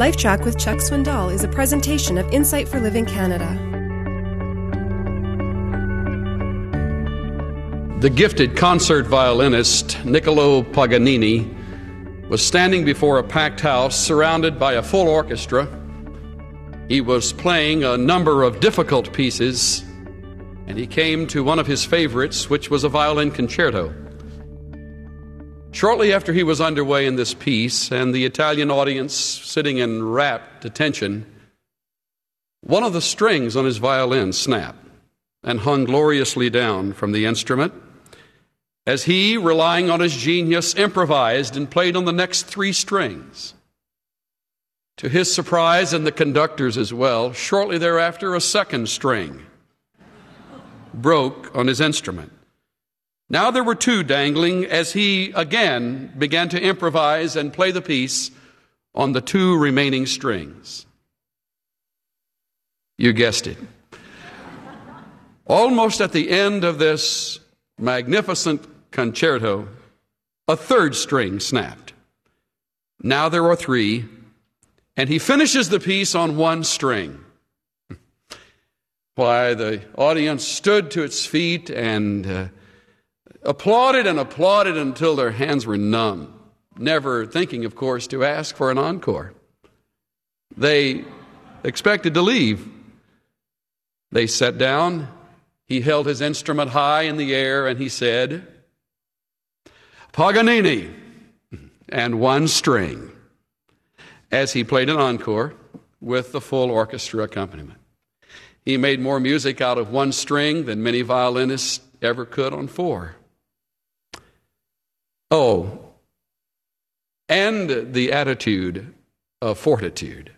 LifeTrac with Chuck Swindoll is a presentation of Insight for Living Canada. The gifted concert violinist Niccolo Paganini was standing before a packed house surrounded by a full orchestra. He was playing a number of difficult pieces, and he came to one of his favorites, which was a violin concerto. Shortly after he was underway in this piece, and the Italian audience sitting in rapt attention, one of the strings on his violin snapped and hung gloriously down from the instrument as he, relying on his genius, improvised and played on the next three strings. To his surprise and the conductor's as well, shortly thereafter, a second string broke on his instrument. Now there were two dangling as he again began to improvise and play the piece on the two remaining strings. You guessed it. Almost at the end of this magnificent concerto, a third string snapped. Now there are three, and he finishes the piece on one string. Why, the audience stood to its feet and uh, applauded and applauded until their hands were numb, never thinking, of course, to ask for an encore. They expected to leave. They sat down. He held his instrument high in the air and he said, Paganini, and one string, as he played an encore with the full orchestra accompaniment. He made more music out of one string than many violinists ever could on four. Oh, and the attitude of fortitude.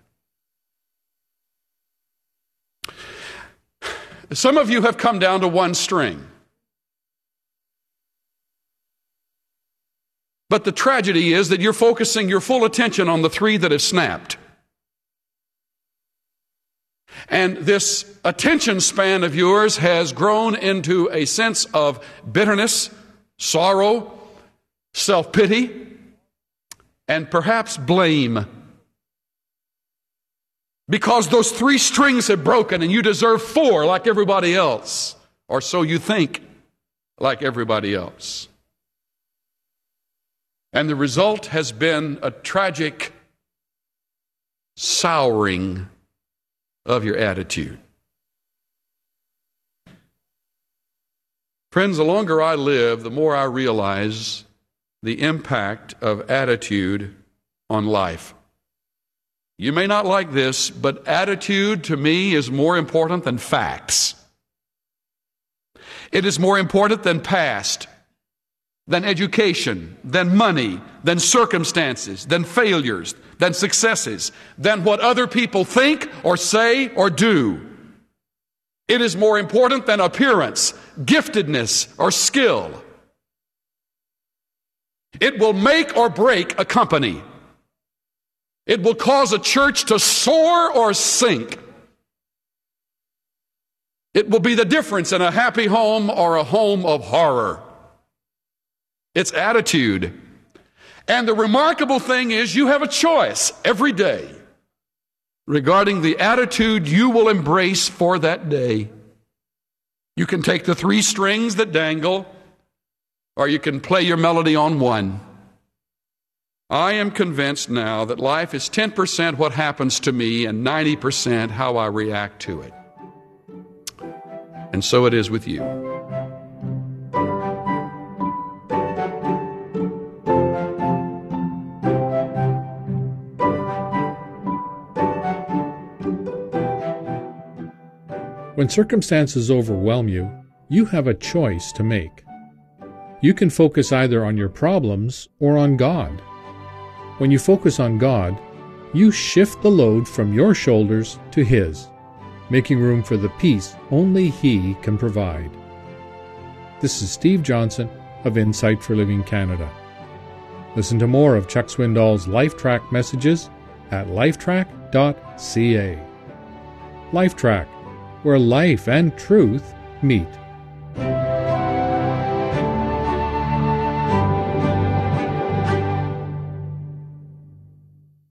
Some of you have come down to one string. But the tragedy is that you're focusing your full attention on the three that have snapped. And this attention span of yours has grown into a sense of bitterness, sorrow, self pity, and perhaps blame. Because those three strings have broken and you deserve four like everybody else, or so you think like everybody else. And the result has been a tragic souring of your attitude. Friends, the longer I live, the more I realize the impact of attitude on life. You may not like this, but attitude to me is more important than facts. It is more important than past, than education, than money, than circumstances, than failures, than successes, than what other people think or say or do. It is more important than appearance, giftedness, or skill. It will make or break a company. It will cause a church to soar or sink. It will be the difference in a happy home or a home of horror. It's attitude. And the remarkable thing is, you have a choice every day regarding the attitude you will embrace for that day. You can take the three strings that dangle or you can play your melody on one. I am convinced now that life is 10% what happens to me and 90% how I react to it. And so it is with you. When circumstances overwhelm you, you have a choice to make. You can focus either on your problems or on God. When you focus on God, you shift the load from your shoulders to His, making room for the peace only He can provide. This is Steve Johnson of Insight for Living Canada. Listen to more of Chuck Swindoll's LifeTrac messages at lifetrac.ca. LifeTrac, where life and truth meet.